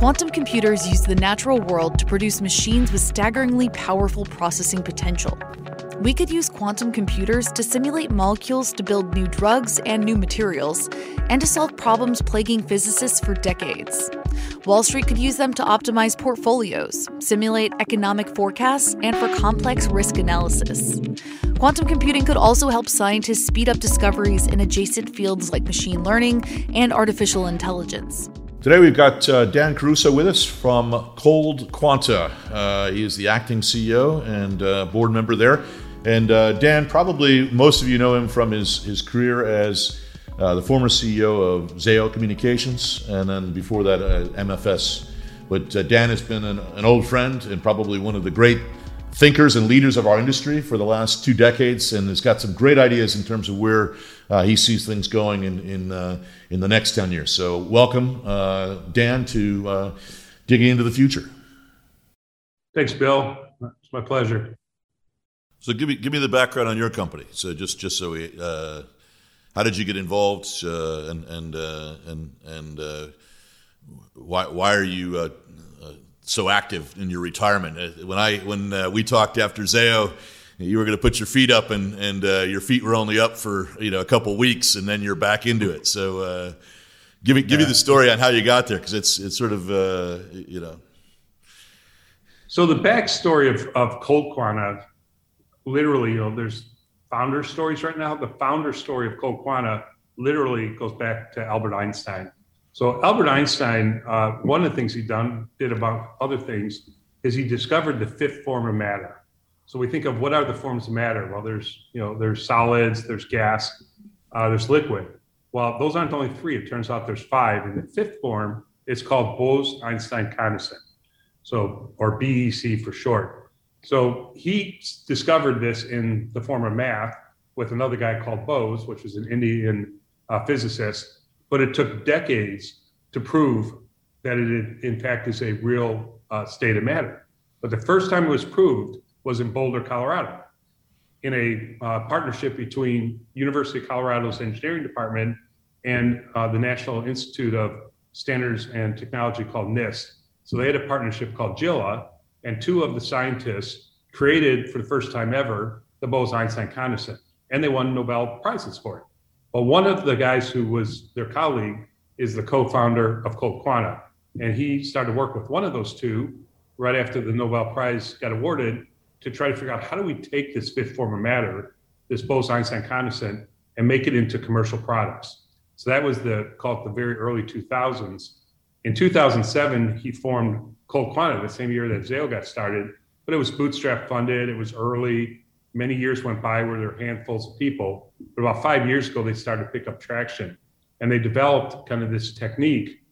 Quantum computers use the natural world to produce machines with staggeringly powerful processing potential. We could use quantum computers to simulate molecules to build new drugs and new materials, and to solve problems plaguing physicists for decades. Wall Street could use them to optimize portfolios, simulate economic forecasts, and for complex risk analysis. Quantum computing could also help scientists speed up discoveries in adjacent fields like machine learning and artificial intelligence. Today we've got uh, Dan Caruso with us from Cold Quanta. Uh, he is the acting CEO and uh, board member there. And uh, Dan, probably most of you know him from his, his career as uh, the former CEO of Zayo Communications, and then before that, uh, MFS. But Dan has been an, an old friend and probably one of the great thinkers and leaders of our industry for the last two decades, and has got some great ideas in terms of where uh, he sees things going in in, uh, in the next ten years. So, welcome, uh, Dan, to uh, digging into the future. Thanks, Bill. It's my pleasure. So, give me give me the background on your company. So, just just so we, uh, how did you get involved, uh, and and and and why why are you so active in your retirement. Uh, when I when uh, we talked after Zayo, you were going to put your feet up, and and uh, your feet were only up for you know a couple weeks, and then you're back into it. So uh, give me give yeah. me the story on how you got there, because it's it's sort of uh, you know. So the backstory of of Cold Quanta, literally, you know, there's founder stories right now. The founder story of Cold Quanta literally goes back to Albert Einstein so Albert Einstein, uh, one of the things he done did about other things is he discovered the fifth form of matter. So we think of what are the forms of matter? Well, there's you know there's solids, there's gas, uh, there's liquid. Well, those aren't only three. It turns out there's five. And the fifth form is called Bose-Einstein condensate. So or BEC for short. So he discovered this in the form of math with another guy called Bose, which was an Indian uh, physicist but it took decades to prove that it, in fact, is a real uh, state of matter. But the first time it was proved was in Boulder, Colorado, in a uh, partnership between University of Colorado's engineering department and uh, the National Institute of Standards and Technology called NIST. So they had a partnership called JILA, and two of the scientists created for the first time ever the Bose-Einstein condensate, and they won Nobel prizes for it. Well, one of the guys who was their colleague is the co-founder of Cold Quanta, and he started to work with one of those two right after the Nobel Prize got awarded to try to figure out how do we take this fifth form of matter, this Bose-Einstein condensate, and make it into commercial products. So that was the called the very early 2000s. In 2007, he formed Cold Quanta the same year that Zayo got started, but it was bootstrap funded. It was early many years went by where there were handfuls of people. But about five years ago, they started to pick up traction. And they developed kind of this technique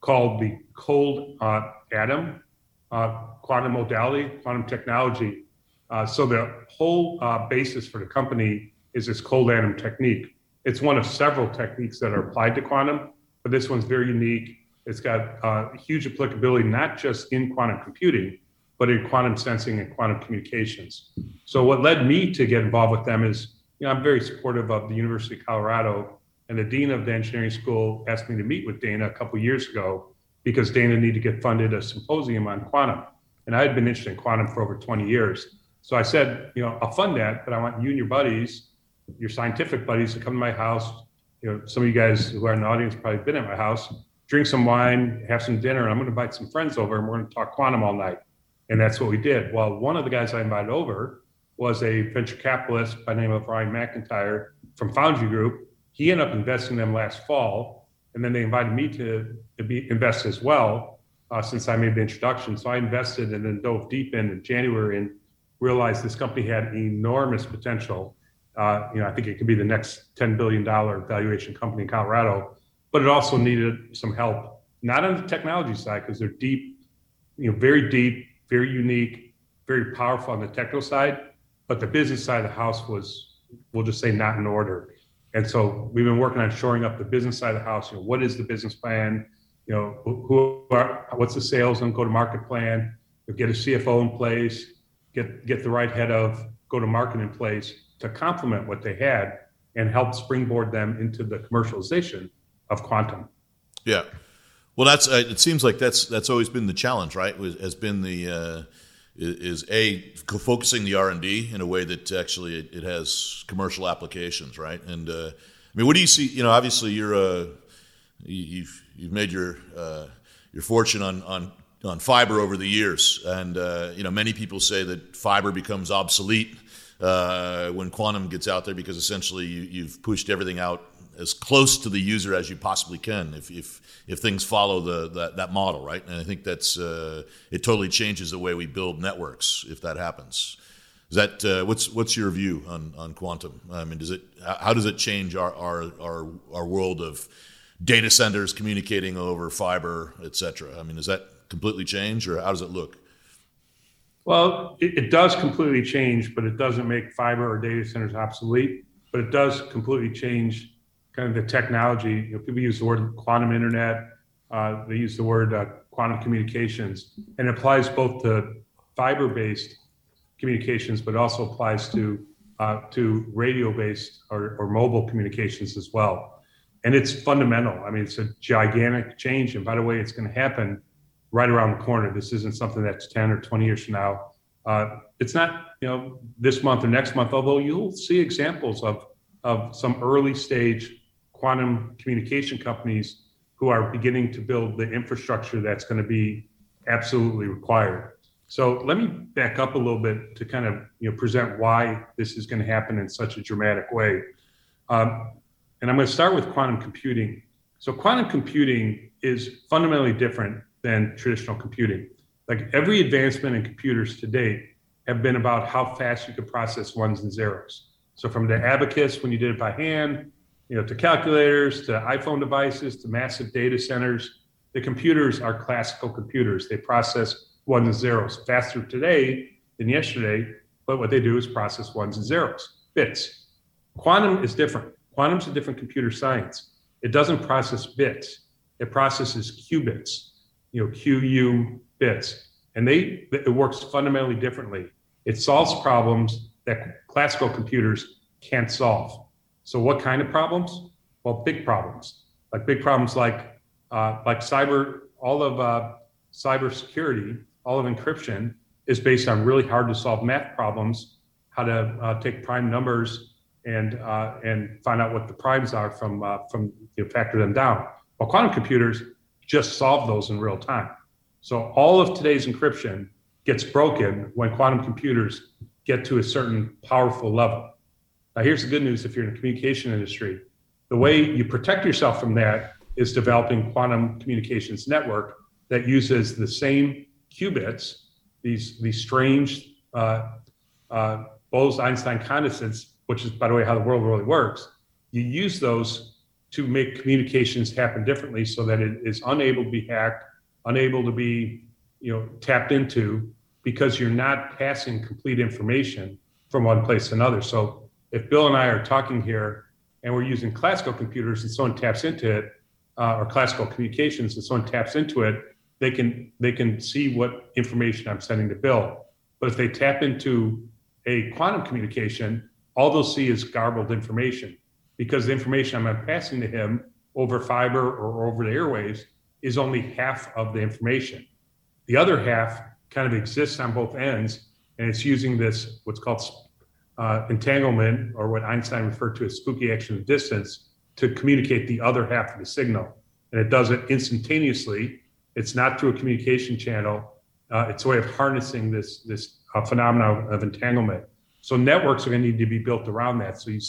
called the cold uh, atom uh, quantum modality, quantum technology. Uh, so the whole uh, basis for the company is this cold atom technique. It's one of several techniques that are applied to quantum, but this one's very unique. It's got uh, huge applicability, not just in quantum computing, but in quantum sensing and quantum communications. So what led me to get involved with them is, you know, I'm very supportive of the University of Colorado, and the dean of the engineering school asked me to meet with Dana a couple years ago because Dana needed to get funded a symposium on quantum, and I had been interested in quantum for over 20 years. So I said, you know, I'll fund that, but I want you and your buddies, your scientific buddies, to come to my house. You know, some of you guys who are in the audience probably been at my house. Drink some wine, have some dinner, and I'm going to invite some friends over, and we're going to talk quantum all night. And that's what we did. Well, one of the guys I invited over was a venture capitalist by name of Ryan McIntyre from Foundry Group. He ended up investing them last fall, and then they invited me to, to be invest as well uh, since I made the introduction. So I invested and then dove deep in in January and realized this company had enormous potential. Uh, you know, I think it could be the next $10 billion valuation company in Colorado, but it also needed some help, not on the technology side, because they're deep, you know, very deep, very unique, very powerful on the technical side, but the business side of the house was, we'll just say, not in order. And so we've been working on shoring up the business side of the house. You know, what is the business plan? You know, who are, what's the sales and go-to-market plan? Get a CFO in place, get get the right head of go-to-market in place to complement what they had and help springboard them into the commercialization of quantum. Yeah. Well, that's uh, it. Seems like that's that's always been the challenge, right? Has been the uh, is a focusing the R and D in a way that actually it, it, has commercial applications, right? And uh, I mean, what do you see? You know, obviously you're uh, you've you've made your uh, your fortune on on on fiber over the years, and uh, you know many people say that fiber becomes obsolete when quantum gets out there because essentially you, you've pushed everything out as close to the user as you possibly can if if, if things follow the that, that model right? And I think that's uh, it totally changes the way we build networks if that happens. Is that uh, what's what's your view on, on quantum? I mean does it how does it change our our our, our world of data centers communicating over fiber etc I mean does that completely change or how does it look? Well, it, it, does completely change, but it doesn't make fiber or data centers obsolete. But it does completely change kind of the technology. You know, people use the word quantum internet. Uh, they use the word uh, quantum communications, and it applies both to fiber-based communications, but also applies to uh, to radio-based or, or mobile communications as well. And it's fundamental. I mean, it's a gigantic change. And by the way, it's going to happen right around the corner. This isn't something that's 10 or 20 years from now. Uh, it's not, you know, this month or next month, although you'll see examples of, of some early stage quantum communication companies who are beginning to build the infrastructure that's going to be absolutely required. So let me back up a little bit to kind of you know present why this is going to happen in such a dramatic way. Um, and I'm going to start with quantum computing. So quantum computing is fundamentally different than traditional computing. Like every advancement in computers to date have been about how fast you could process ones and zeros. So from the abacus when you did it by hand, you know, to calculators, to iPhone devices, to massive data centers, the computers are classical computers. They process ones and zeros faster today than yesterday, but what they do is process ones and zeros, bits. Quantum is different. Quantum's a different computer science. It doesn't process bits. It processes qubits you know, QU bits. And they it works fundamentally differently. It solves problems that classical computers can't solve. So what kind of problems? Well, big problems, like big problems like uh, like cyber, all of uh, cybersecurity, all of encryption is based on really hard to solve math problems, how to uh, take prime numbers and uh, and find out what the primes are from uh, from you know, factor them down. Well, quantum computers just solve those in real time. So all of today's encryption gets broken when quantum computers get to a certain powerful level. Now, here's the good news if you're in the communication industry the way you protect yourself from that is developing quantum communications network that uses the same qubits, these, these strange uh, uh, Bose-Einstein condensates, which is, by the way, how the world really works. You use those to make communications happen differently so that it is unable to be hacked, unable to be, you know, tapped into because you're not passing complete information from one place to another. So if Bill and I are talking here and we're using classical computers and someone taps into it, uh, or classical communications and someone taps into it, they can they can see what information I'm sending to Bill. But if they tap into a quantum communication, all they'll see is garbled information because the information I'm passing to him over fiber or over the airways is only half of the information. The other half kind of exists on both ends, and it's using this what's called uh, entanglement, or what Einstein referred to as spooky action of distance, to communicate the other half of the signal. And it does it instantaneously. It's not through a communication channel. Uh, it's a way of harnessing this this uh, phenomenon of entanglement. So networks are going to need to be built around that. So you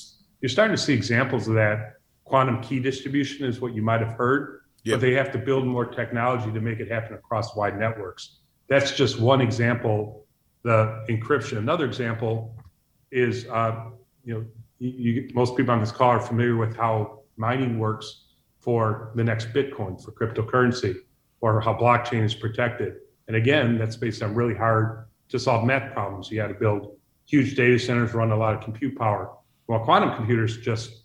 you're starting to see examples of that. Quantum key distribution is what you might have heard, yep. but they have to build more technology to make it happen across wide networks. That's just one example. The encryption. Another example is, uh, you know, you, most people on this call are familiar with how mining works for the next Bitcoin for cryptocurrency, or how blockchain is protected. And again, that's based on really hard to solve math problems. You got to build huge data centers, run a lot of compute power. Well, quantum computers just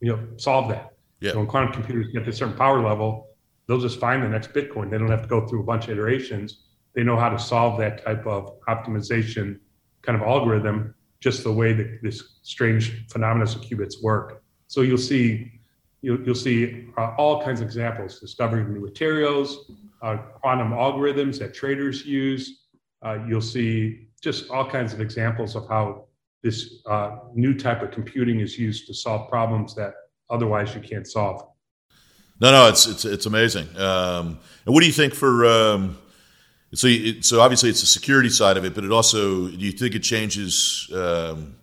you know solve that. Yeah. So when quantum computers get to a certain power level, they'll just find the next Bitcoin. They don't have to go through a bunch of iterations. They know how to solve that type of optimization kind of algorithm, just the way that this strange phenomena of qubits work. So you'll see you'll, you'll see uh, all kinds of examples discovering new materials, uh, quantum algorithms that traders use. Uh, you'll see just all kinds of examples of how this uh, new type of computing is used to solve problems that otherwise you can't solve. No, no, it's it's it's amazing. Um, and what do you think for? Um, so, so obviously it's the security side of it, but it also do you think it changes? Um,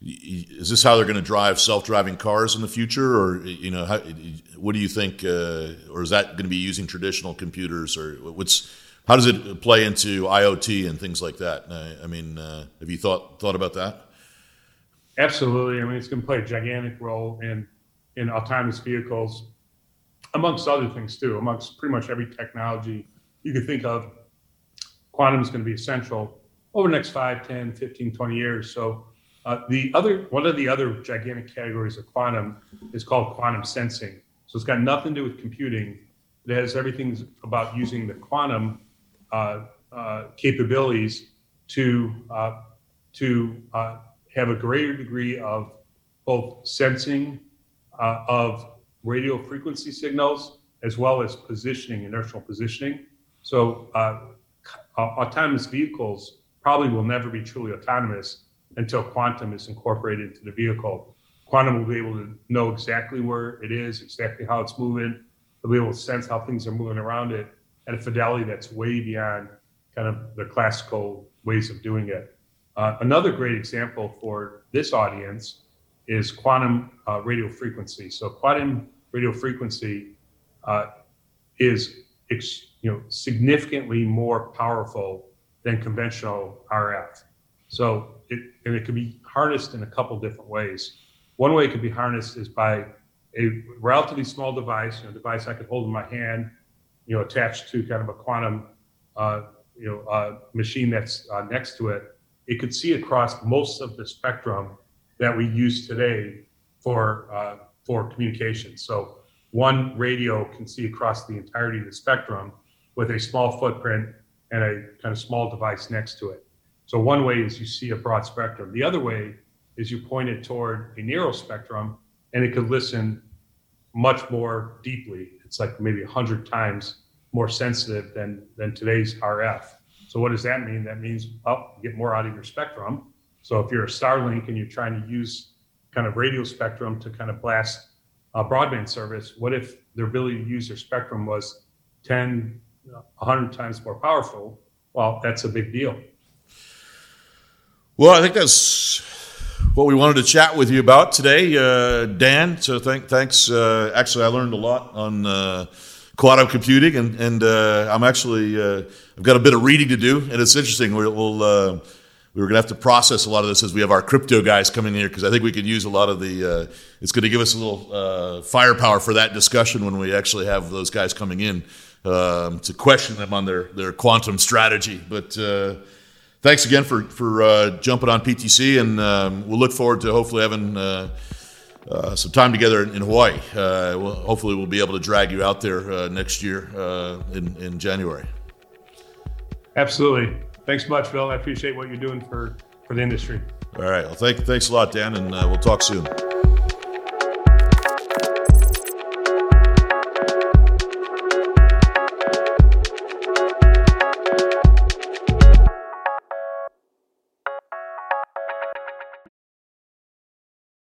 is this how they're going to drive self-driving cars in the future, or you know, how, what do you think? Uh, or is that going to be using traditional computers, or what's how does it play into IoT and things like that? I, I mean, uh, have you thought thought about that? Absolutely. I mean, it's going to play a gigantic role in in autonomous vehicles, amongst other things too. Amongst pretty much every technology you could think of, quantum is going to be essential over the next 5, 10, 15, 20 years. So uh, the other one of the other gigantic categories of quantum is called quantum sensing. So it's got nothing to do with computing. It has everything about using the quantum uh, uh, capabilities to uh, to uh, have a greater degree of both sensing uh, of radio frequency signals as well as positioning, inertial positioning. So autonomous vehicles probably will never be truly autonomous until quantum is incorporated into the vehicle. Quantum will be able to know exactly where it is, exactly how it's moving. They'll be able to sense how things are moving around it at a fidelity that's way beyond kind of the classical ways of doing it. Uh, another great example for this audience is quantum uh, radio frequency. So quantum radio frequency uh, is ex- you know significantly more powerful than conventional RF. So it, and it can be harnessed in a couple different ways. One way it could be harnessed is by a relatively small device, you know, device I could hold in my hand, you know, attached to kind of a quantum, uh, you know, uh, machine that's uh, next to it. It could see across most of the spectrum that we use today for uh, for communication. So one radio can see across the entirety of the spectrum with a small footprint and a kind of small device next to it. So one way is you see a broad spectrum. The other way is you point it toward a narrow spectrum and it could listen much more deeply. It's like maybe 100 times more sensitive than, than today's RF. So what does that mean? That means, oh, you get more out of your spectrum. So if you're a Starlink and you're trying to use kind of radio spectrum to kind of blast broadband service, what if their ability to use their spectrum was 10, 100 times more powerful? Well, that's a big deal. Well, I think that's what we wanted to chat with you about today, uh, Dan. So thank, thanks. Uh, actually, I learned a lot on uh, quantum computing, and, and uh, I'm actually uh, I've got a bit of reading to do, and it's interesting. We'll, we'll uh, we are going to have to process a lot of this as we have our crypto guys coming here because I think we could use a lot of the. it's going to give us a little firepower for that discussion when we actually have those guys coming in um, to question them on their their quantum strategy, but thanks again for for uh, jumping on PTC, and um, we'll look forward to hopefully having uh, uh, some time together in, in Hawaii. Uh, we'll, hopefully, we'll be able to drag you out there uh, next year uh, in in January. Absolutely. Thanks much, Phil. I appreciate what you're doing for for the industry. All right. Well, thank, thanks a lot, Dan, and uh, we'll talk soon.